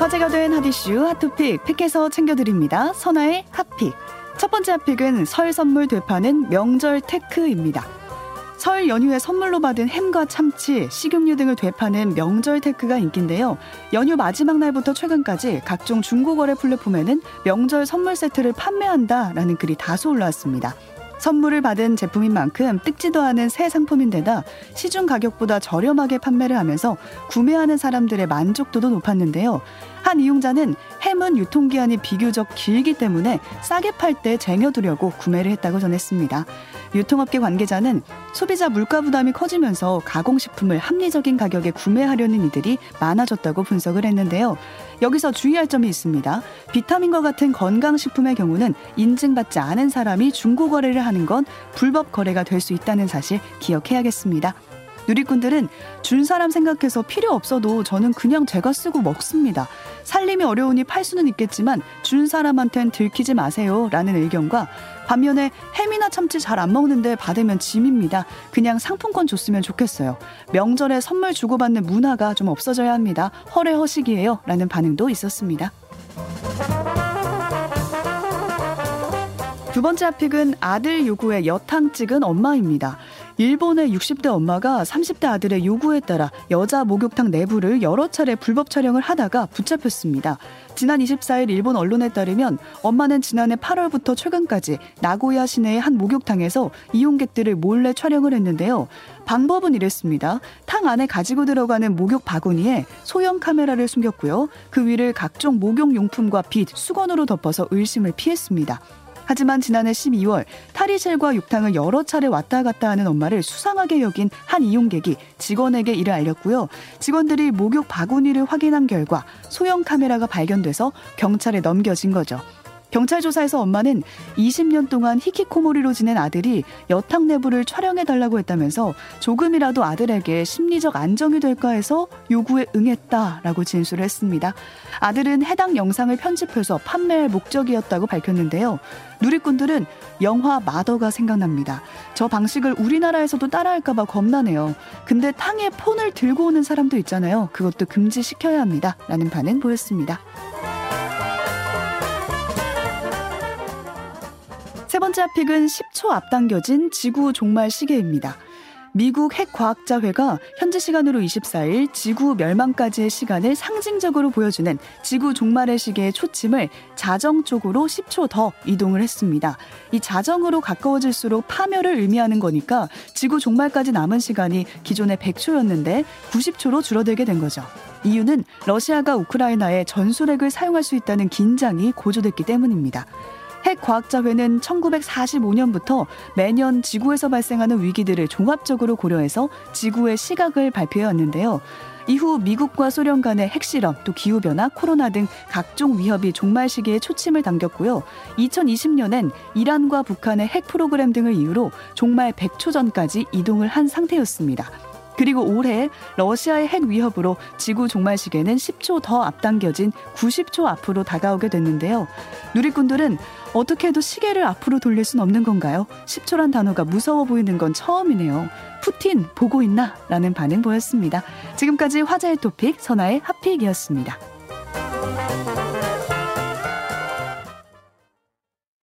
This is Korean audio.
화제가 된 핫이슈 핫토픽 픽해서 챙겨드립니다. 선아의 핫픽. 첫 번째 핫픽은 설 선물 되파는 명절 테크입니다. 설 연휴에 선물로 받은 햄과 참치, 식용유 등을 되파는 명절 테크가 인기인데요. 연휴 마지막 날부터 최근까지 각종 중고거래 플랫폼에는 명절 선물 세트를 판매한다라는 글이 다수 올라왔습니다. 선물을 받은 제품인 만큼 뜯지도 않은 새 상품인데다 시중 가격보다 저렴하게 판매를 하면서 구매하는 사람들의 만족도도 높았는데요. 한 이용자는 햄은 유통기한이 비교적 길기 때문에 싸게 팔 때 쟁여두려고 구매를 했다고 전했습니다. 유통업계 관계자는 소비자 물가 부담이 커지면서 가공식품을 합리적인 가격에 구매하려는 이들이 많아졌다고 분석을 했는데요. 여기서 주의할 점이 있습니다. 비타민과 같은 건강식품의 경우는 인증받지 않은 사람이 중고 거래를 하는 건 불법 거래가 될 수 있다는 사실 기억해야겠습니다. 누리꾼들은 준 사람 생각해서 필요 없어도 저는 그냥 제가 쓰고 먹습니다. 살림이 어려우니 팔 수는 있겠지만 준 사람한텐 들키지 마세요. 라는 의견과 반면에 햄이나 참치 잘 안 먹는데 받으면 짐입니다. 그냥 상품권 줬으면 좋겠어요. 명절에 선물 주고받는 문화가 좀 없어져야 합니다. 허례허식이에요. 라는 반응도 있었습니다. 두 번째 핫픽은 아들 요구에 여탕 찍은 엄마입니다. 일본의 60대 엄마가 30대 아들의 요구에 따라 여자 목욕탕 내부를 여러 차례 불법 촬영을 하다가 붙잡혔습니다. 지난 24일 일본 언론에 따르면 엄마는 지난해 8월부터 최근까지 나고야 시내의 한 목욕탕에서 이용객들을 몰래 촬영을 했는데요. 방법은 이랬습니다. 탕 안에 가지고 들어가는 목욕 바구니에 소형 카메라를 숨겼고요. 그 위를 각종 목욕 용품과 빗, 수건으로 덮어서 의심을 피했습니다. 하지만 지난해 12월 탈의실과 욕탕을 여러 차례 왔다 갔다 하는 엄마를 수상하게 여긴 한 이용객이 직원에게 이를 알렸고요. 직원들이 목욕 바구니를 확인한 결과 소형 카메라가 발견돼서 경찰에 넘겨진 거죠. 경찰 조사에서 엄마는 20년 동안 히키코모리로 지낸 아들이 여탕 내부를 촬영해 달라고 했다면서 조금이라도 아들에게 심리적 안정이 될까 해서 요구에 응했다라고 진술을 했습니다. 아들은 해당 영상을 편집해서 판매할 목적이었다고 밝혔는데요. 누리꾼들은 영화 마더가 생각납니다. 저 방식을 우리나라에서도 따라할까봐 겁나네요. 근데 탕에 폰을 들고 오는 사람도 있잖아요. 그것도 금지시켜야 합니다. 라는 반응 보였습니다. 세 번째 픽은 10초 앞당겨진 지구 종말 시계입니다. 미국 핵과학자회가 현지 시간으로 24일 지구 멸망까지의 시간을 상징적으로 보여주는 지구 종말의 시계의 초침을 자정 쪽으로 10초 더 이동을 했습니다. 이 자정으로 가까워질수록 파멸을 의미하는 거니까 지구 종말까지 남은 시간이 기존의 100초였는데 90초로 줄어들게 된 거죠. 이유는 러시아가 우크라이나에 전술핵을 사용할 수 있다는 긴장이 고조됐기 때문입니다. 핵과학자회는 1945년부터 매년 지구에서 발생하는 위기들을 종합적으로 고려해서 지구의 시각을 발표해 왔는데요. 이후 미국과 소련 간의 핵실험, 또 기후변화, 코로나 등 각종 위협이 종말 시기에 초침을 당겼고요. 2020년엔 이란과 북한의 핵 프로그램 등을 이유로 종말 100초 전까지 이동을 한 상태였습니다. 그리고 올해 러시아의 핵 위협으로 지구 종말 시계는 10초 더 앞당겨진 90초 앞으로 다가오게 됐는데요. 누리꾼들은 어떻게 해도 시계를 앞으로 돌릴 순 없는 건가요? 10초란 단어가 무서워 보이는 건 처음이네요. 푸틴 보고 있나? 라는 반응 보였습니다. 지금까지 화제의 토픽 선아의 핫픽이었습니다.